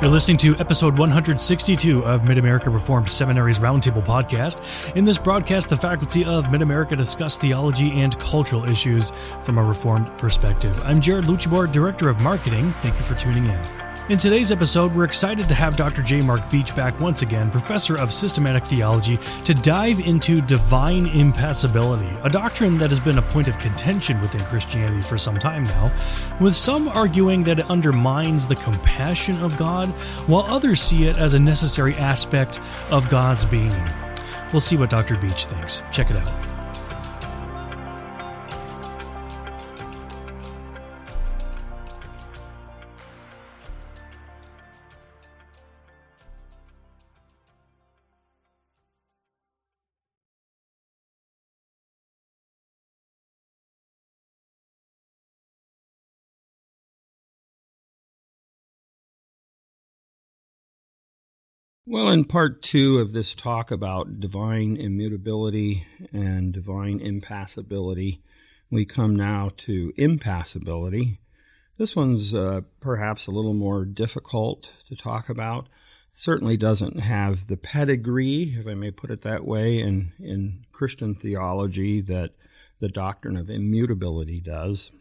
You're listening to episode 162 of Mid America Reformed Seminary's Roundtable podcast. In this broadcast, the faculty of Mid America discuss theology and cultural issues from a Reformed perspective. I'm Jared Luchibor, Director of Marketing. Thank you for tuning in. In today's episode, we're excited to have Dr. J. Mark Beach back once again, professor of systematic theology, to dive into divine impassibility, a doctrine that has been a point of contention within Christianity for some time now, with some arguing that it undermines the compassion of God, while others see it as a necessary aspect of God's being. We'll see what Dr. Beach thinks. Check it out. Well, in part two of this talk about divine immutability and divine impassibility, we come now to impassibility. This one's uh, perhaps a little more difficult to talk about. Certainly doesn't have the pedigree, if I may put it that way, in, in Christian theology that the doctrine of immutability does.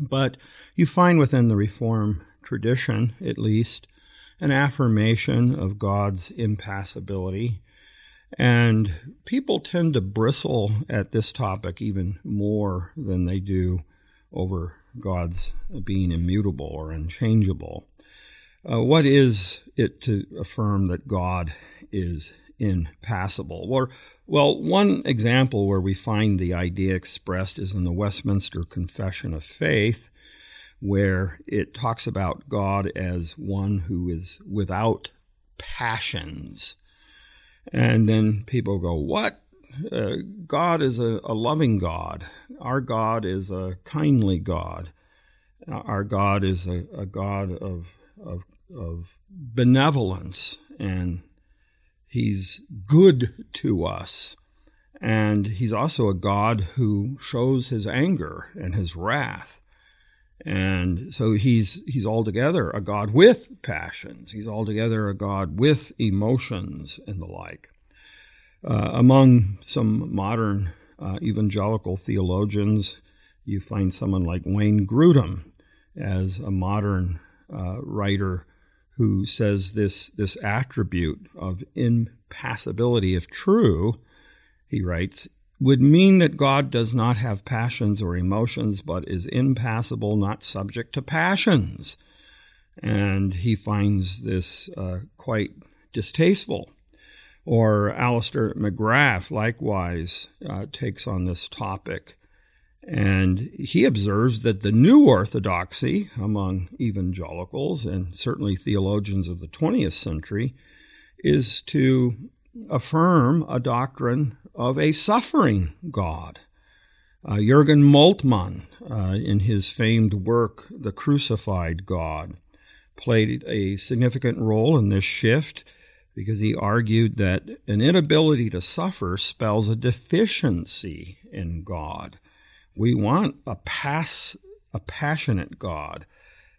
But you find within the Reform tradition, at least, an affirmation of God's impassibility. And people tend to bristle at this topic even more than they do over God's being immutable or unchangeable. Uh, what is it to affirm that God is impassible? Well, well, one example where we find the idea expressed is in the Westminster Confession of Faith, where it talks about God as one who is without passions. And then people go, What? Uh, God is a, a, loving God. Our God is a kindly God. Our God is a, a God of, of, of benevolence, and He's good to us. And He's also a God who shows His anger and His wrath. And so he's he's altogether a God with passions. He's altogether a God with emotions and the like. Uh, among some modern uh, evangelical theologians, you find someone like Wayne Grudem as a modern uh, writer who says this this attribute of impassibility, if true, he writes, would mean that God does not have passions or emotions, but is impassible, not subject to passions. And he finds this uh, quite distasteful. Or Alister McGrath likewise uh, takes on this topic. And he observes that the new orthodoxy among evangelicals and certainly theologians of the 20th century is to affirm a doctrine of a suffering God. Uh, Jurgen Moltmann, uh, in his famed work, The Crucified God, played a significant role in this shift because he argued that an inability to suffer spells a deficiency in God. We want a pass, a passionate God.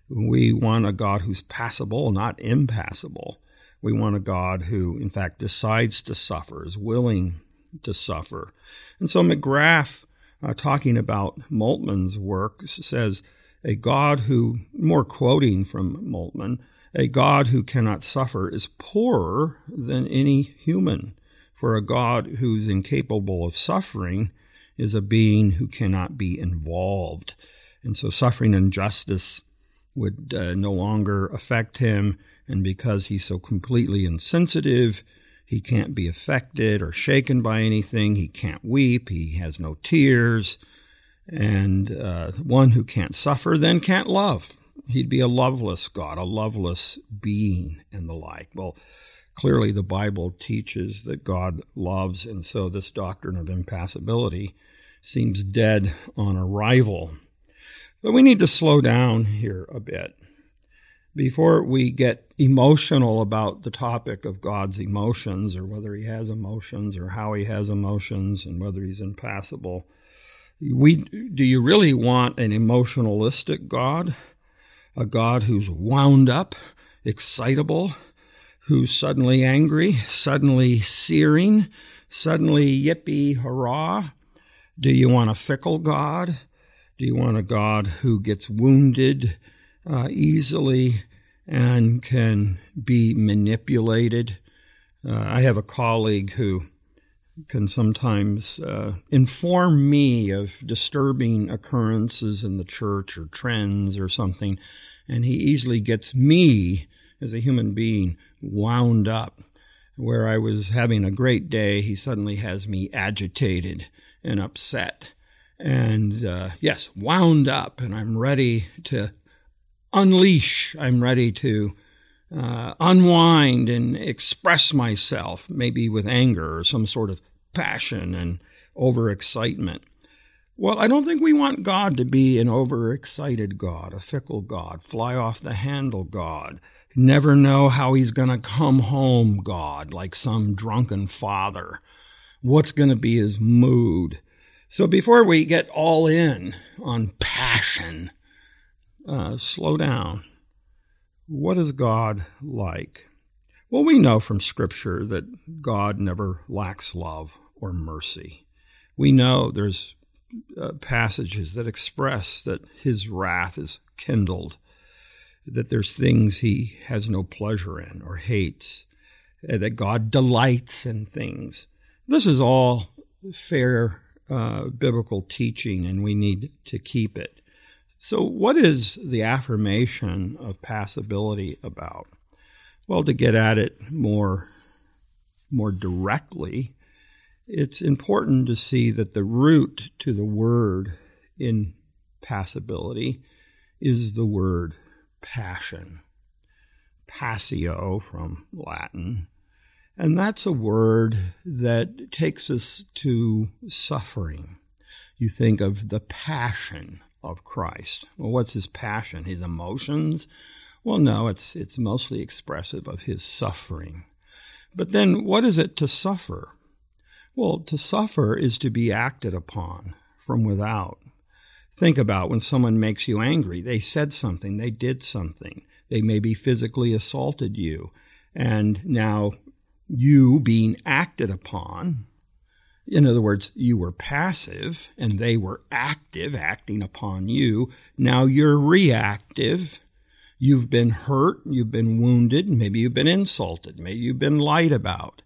We want a God who's passable, not impassible. We want a God who, in fact, decides to suffer, is willing to suffer. And so McGrath, uh, talking about Moltmann's work, says, a God who, more quoting from Moltmann, a God who cannot suffer is poorer than any human, for a God who's incapable of suffering is a being who cannot be involved. And so suffering and justice would uh, no longer affect him and because he's so completely insensitive, he can't be affected or shaken by anything. He can't weep. He has no tears. And uh, one who can't suffer then can't love. He'd be a loveless God, a loveless being, and the like. Well, clearly the Bible teaches that God loves, and so this doctrine of impassibility seems dead on arrival. But we need to slow down here a bit before we get emotional about the topic of God's emotions or whether he has emotions or how he has emotions and whether he's impassible, we, do you really want an emotionalistic God? A God who's wound up excitable, who's suddenly angry, suddenly searing, suddenly yippee hurrah? Do you want a fickle God? Do you want a God who gets wounded uh, easily and can be manipulated? Uh, I have a colleague who can sometimes uh, inform me of disturbing occurrences in the church or trends or something, and he easily gets me as a human being wound up. Where I was having a great day, he suddenly has me agitated and upset. And uh, yes, wound up, and I'm ready to unleash. I'm ready to uh, unwind and express myself, maybe with anger or some sort of passion and overexcitement. Well, I don't think we want God to be an overexcited God, a fickle God, fly off the handle God, never know how he's going to come home God, like some drunken father. What's going to be his mood? So before we get all in on passion, uh, slow down. What is God like? Well, we know from Scripture that God never lacks love or mercy. We know there's uh, passages that express that His wrath is kindled, that there's things He has no pleasure in or hates, uh, that God delights in things. This is all fair uh, biblical teaching, and we need to keep it. So, what is the affirmation of passibility about? Well, to get at it more, more directly, it's important to see that the root to the word in passibility is the word passion. Passio from Latin. And that's a word that takes us to suffering. You think of the passion of Christ. Well, what's his passion? His emotions? Well, no, it's, it's mostly expressive of his suffering. But then what is it to suffer? Well, to suffer is to be acted upon from without. Think about when someone makes you angry. They said something, they did something, they maybe physically assaulted you, and now you being acted upon in other words, you were passive and they were active, acting upon you. Now you're reactive. You've been hurt, you've been wounded, maybe you've been insulted, maybe you've been lied about.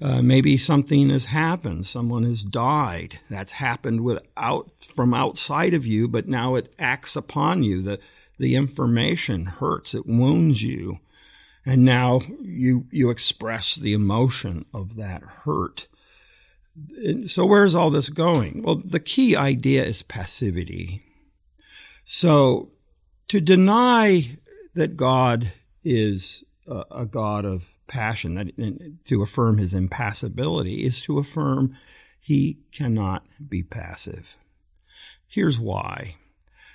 Uh, maybe something has happened, someone has died. That's happened without from outside of you, but now it acts upon you. The the information hurts, it wounds you, and now you you express the emotion of that hurt so where's all this going? Well, the key idea is passivity. So to deny that God is a, a God of passion, that to affirm his impassibility is to affirm he cannot be passive. Here's why.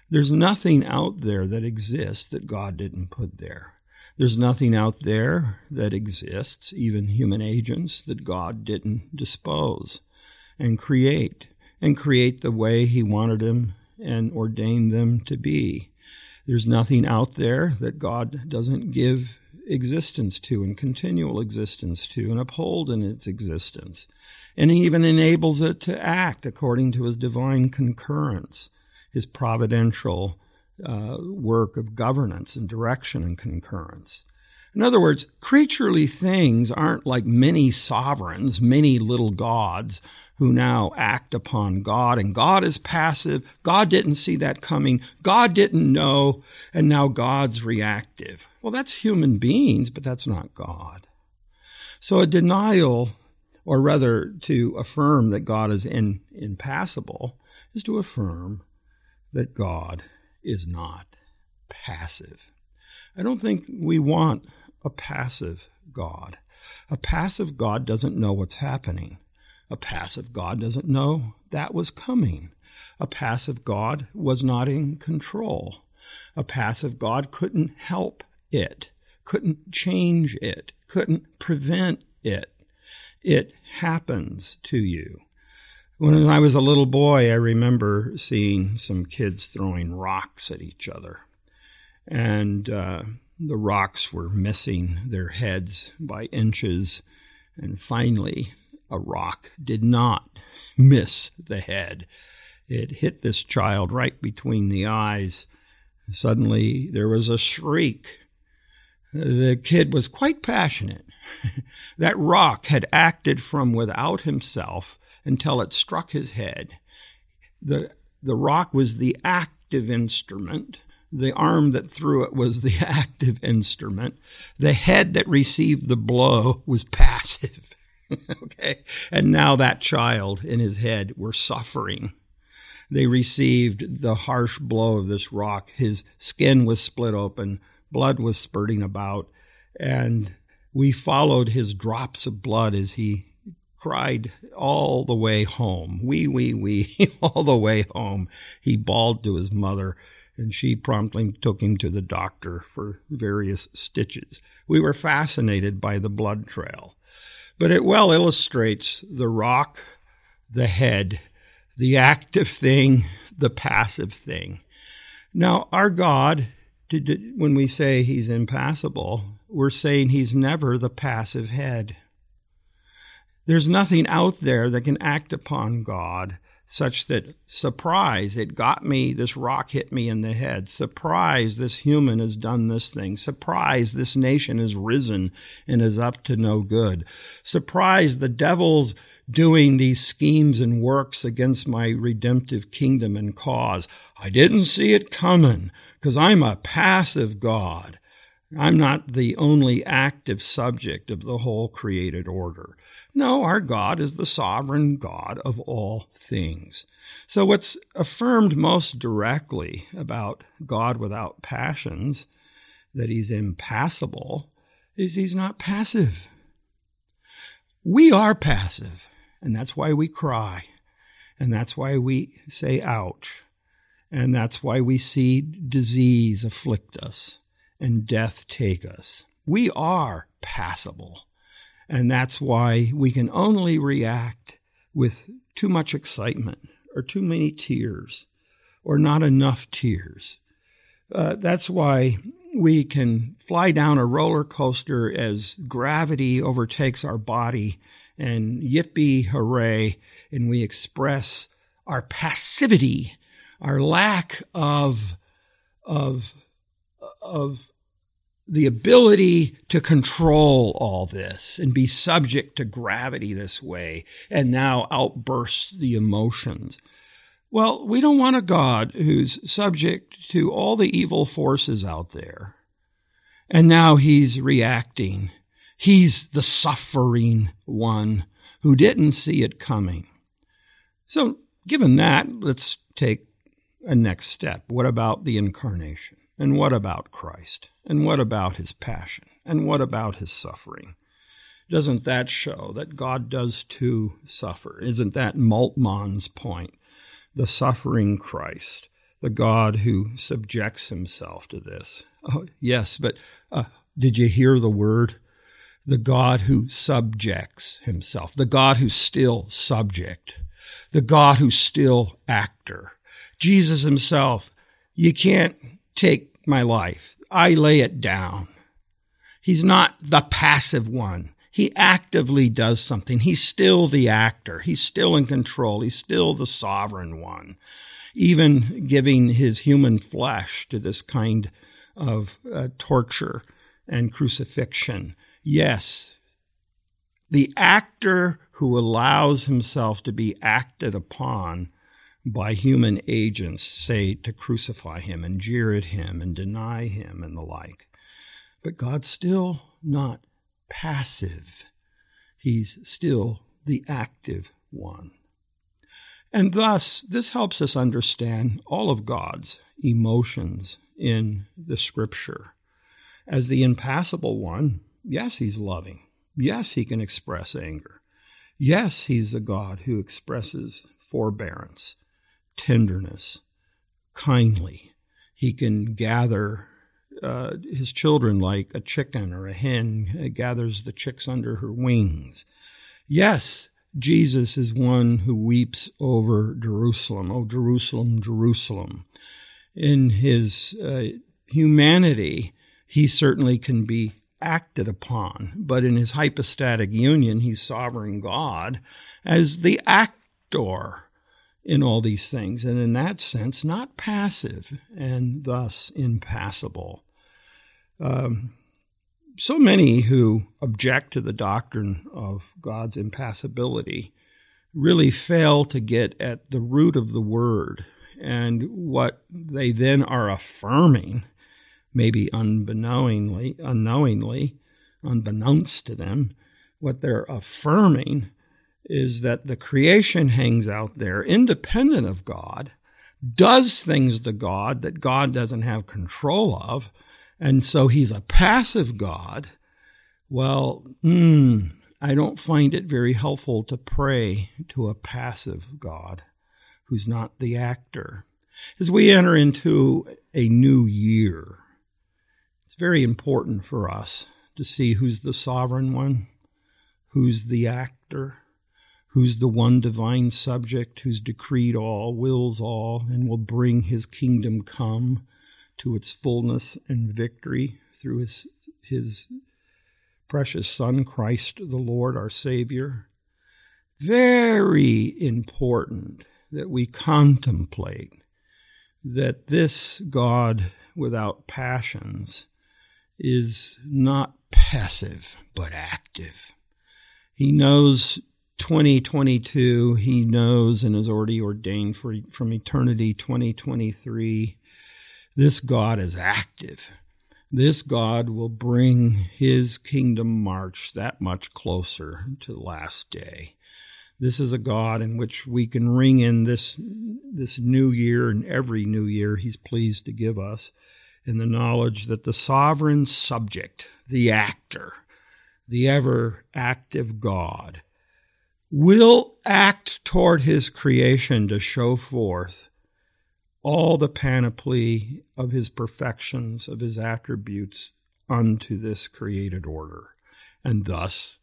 There's nothing out there that exists that God didn't put there. There's nothing out there that exists, even human agents, that God didn't dispose and create, and create the way He wanted them and ordained them to be. There's nothing out there that God doesn't give existence to and continual existence to and uphold in its existence. And he even enables it to act according to his divine concurrence, his providential uh, work of governance and direction and concurrence. In other words, creaturely things aren't like many sovereigns, many little gods who now act upon God, and God is passive. God didn't see that coming. God didn't know, and now God's reactive. Well, that's human beings, but that's not God. So a denial, or rather to affirm that God is in, impassible, is to affirm that God is not passive. I don't think we want a passive God. A passive God doesn't know what's happening. A passive God doesn't know that was coming. A passive God was not in control. A passive God couldn't help it, couldn't change it, couldn't prevent it. It happens to you. When I was a little boy, I remember seeing some kids throwing rocks at each other. And uh, the rocks were missing their heads by inches, and finally, a rock did not miss the head. It hit this child right between the eyes. Suddenly, there was a shriek. The kid was quite passionate. that rock had acted from without himself until it struck his head. The, the rock was the active instrument the arm that threw it was the active instrument. The head that received the blow was passive. okay. And now that child in his head were suffering. They received the harsh blow of this rock. His skin was split open. Blood was spurting about. And we followed his drops of blood as he cried all the way home. Wee, wee, wee, all the way home. He bawled to his mother and she promptly took him to the doctor for various stitches. We were fascinated by the blood trail, but it well illustrates the rock, the head, the active thing, the passive thing. Now, our God, when we say he's impassible, we're saying he's never the passive head. There's nothing out there that can act upon God such that surprise, it got me, this rock hit me in the head. Surprise, this human has done this thing. Surprise, this nation has risen and is up to no good. Surprise, the devil's doing these schemes and works against my redemptive kingdom and cause. I didn't see it coming because I'm a passive God. I'm not the only active subject of the whole created order. No, our God is the sovereign God of all things. So, what's affirmed most directly about God without passions, that he's impassible, is he's not passive. We are passive, and that's why we cry, and that's why we say ouch, and that's why we see disease afflict us and death take us. We are passible. And that's why we can only react with too much excitement or too many tears or not enough tears. Uh, that's why we can fly down a roller coaster as gravity overtakes our body and yippee hooray, and we express our passivity, our lack of, of of the ability to control all this and be subject to gravity this way and now outbursts the emotions. Well, we don't want a God who's subject to all the evil forces out there. And now he's reacting. He's the suffering one who didn't see it coming. So, given that, let's take a next step. What about the incarnation? And what about Christ? And what about his passion? And what about his suffering? Doesn't that show that God does too suffer? Isn't that Moltmann's point? The suffering Christ, the God who subjects himself to this. Oh, yes, but uh, did you hear the word? The God who subjects himself, the God who's still subject, the God who's still actor. Jesus himself, you can't take my life. I lay it down. He's not the passive one. He actively does something. He's still the actor. He's still in control. He's still the sovereign one, even giving his human flesh to this kind of uh, torture and crucifixion. Yes, the actor who allows himself to be acted upon by human agents, say, to crucify him and jeer at him and deny him and the like. But God's still not passive. He's still the active one. And thus, this helps us understand all of God's emotions in the scripture. As the impassible one, yes, he's loving. Yes, he can express anger. Yes, he's a God who expresses forbearance tenderness, kindly. He can gather uh, his children like a chicken or a hen gathers the chicks under her wings. Yes, Jesus is one who weeps over Jerusalem. Oh, Jerusalem, Jerusalem. In his uh, humanity, he certainly can be acted upon. But in his hypostatic union, he's sovereign God as the actor in all these things, and in that sense, not passive and thus impassible. Um, so many who object to the doctrine of God's impassibility really fail to get at the root of the word and what they then are affirming, maybe unbeknowingly, unknowingly, unbeknownst to them, what they're affirming is that the creation hangs out there independent of God, does things to God that God doesn't have control of, and so he's a passive God. Well, mm, I don't find it very helpful to pray to a passive God who's not the actor. As we enter into a new year, it's very important for us to see who's the sovereign one, who's the actor, who's the one divine subject who's decreed all, wills all, and will bring his kingdom come to its fullness and victory through his, his precious Son, Christ the Lord, our Savior. Very important that we contemplate that this God without passions is not passive, but active. He knows 2022, he knows and has already ordained for, from eternity 2023. This God is active. This God will bring his kingdom march that much closer to the last day. This is a God in which we can ring in this, this new year and every new year he's pleased to give us in the knowledge that the sovereign subject, the actor, the ever active God, will act toward his creation to show forth all the panoply of his perfections, of his attributes unto this created order. And thus,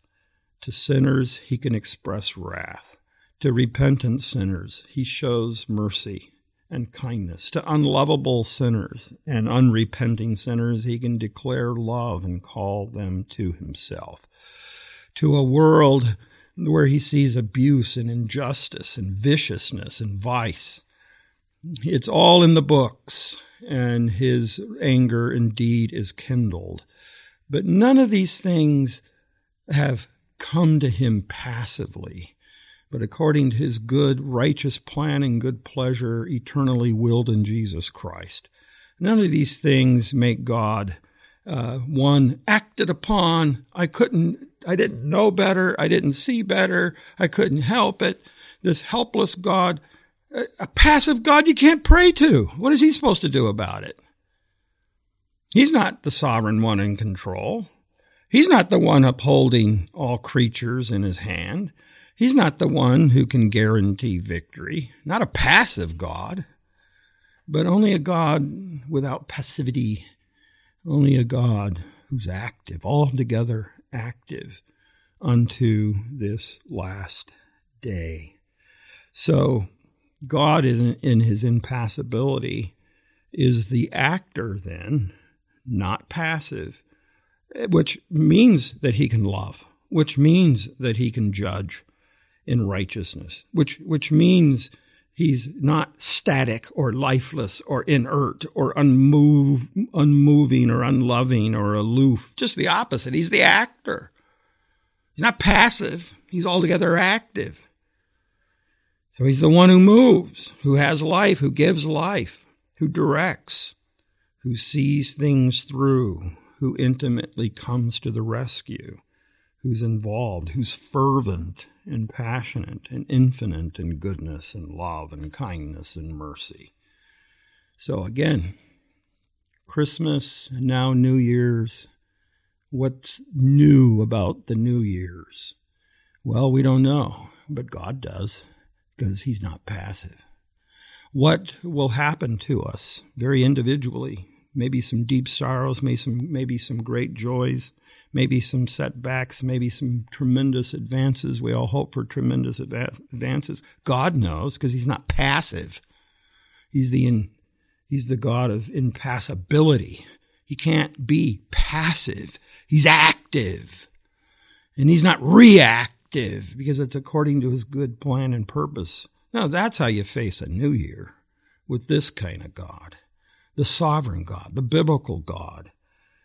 to sinners, he can express wrath. To repentant sinners, he shows mercy and kindness. To unlovable sinners and unrepenting sinners, he can declare love and call them to himself. To a world where he sees abuse and injustice and viciousness and vice, it's all in the books, and his anger indeed is kindled. But none of these things have come to him passively, but according to his good, righteous plan and good pleasure, eternally willed in Jesus Christ. None of these things make God uh, one acted upon. I couldn't, I didn't know better. I didn't see better. I couldn't help it. This helpless God, a, passive God you can't pray to. What is he supposed to do about it? He's not the sovereign one in control. He's not the one upholding all creatures in his hand. He's not the one who can guarantee victory, not a passive God, but only a God without passivity, only a God who's active, altogether active unto this last day. So, God, in, in his impassibility, is the actor then, not passive which means that he can love, which means that he can judge in righteousness, which, which means he's not static or lifeless or inert or unmove, unmoving or unloving or aloof. Just the opposite. He's the actor. He's not passive. He's altogether active. So he's the one who moves, who has life, who gives life, who directs, who sees things through, who intimately comes to the rescue, who's involved, who's fervent and passionate and infinite in goodness and love and kindness and mercy. So again, Christmas and now New Year's. What's new about the New Year's? Well, we don't know, but God does because He's not passive. What will happen to us very individually maybe some deep sorrows, maybe some, maybe some great joys, maybe some setbacks, maybe some tremendous advances. We all hope for tremendous advances. God knows because He's not passive. He's the in, He's the God of impassibility. He can't be passive. He's active. And he's not reactive because it's according to his good plan and purpose. Now, that's how you face a new year with this kind of God the sovereign God, the biblical God,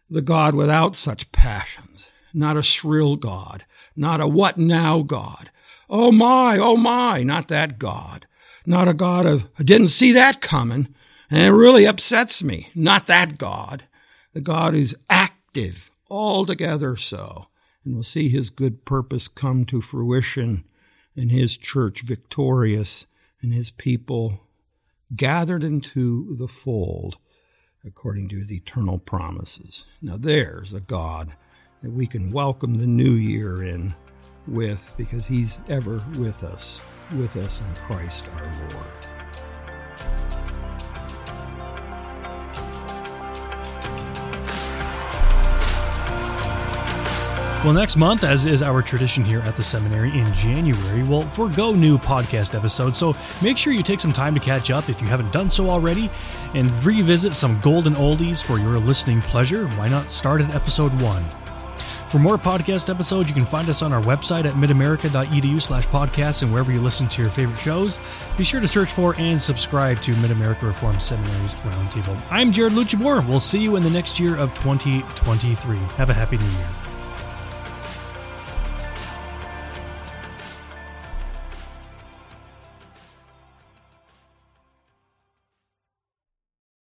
the God without such passions, not a shrill God, not a what now God. Oh my, oh my, not that God. Not a God of, I didn't see that coming, and it really upsets me. Not that God. The God who's active, altogether so. And we'll see his good purpose come to fruition and his church victorious and his people gathered into the fold according to his eternal promises. Now, there's a God that we can welcome the new year in with because he's ever with us, with us in Christ our Lord. Well, next month, as is our tradition here at the seminary in January, we'll forego new podcast episodes. So make sure you take some time to catch up if you haven't done so already and revisit some golden oldies for your listening pleasure. Why not start at episode one? For more podcast episodes, you can find us on our website at midamerica.edu slash podcasts and wherever you listen to your favorite shows. Be sure to search for and subscribe to Mid-America Reformed Seminary's Roundtable. I'm Jared Luchabor. We'll see you in the next year of 2023. Have a happy new year.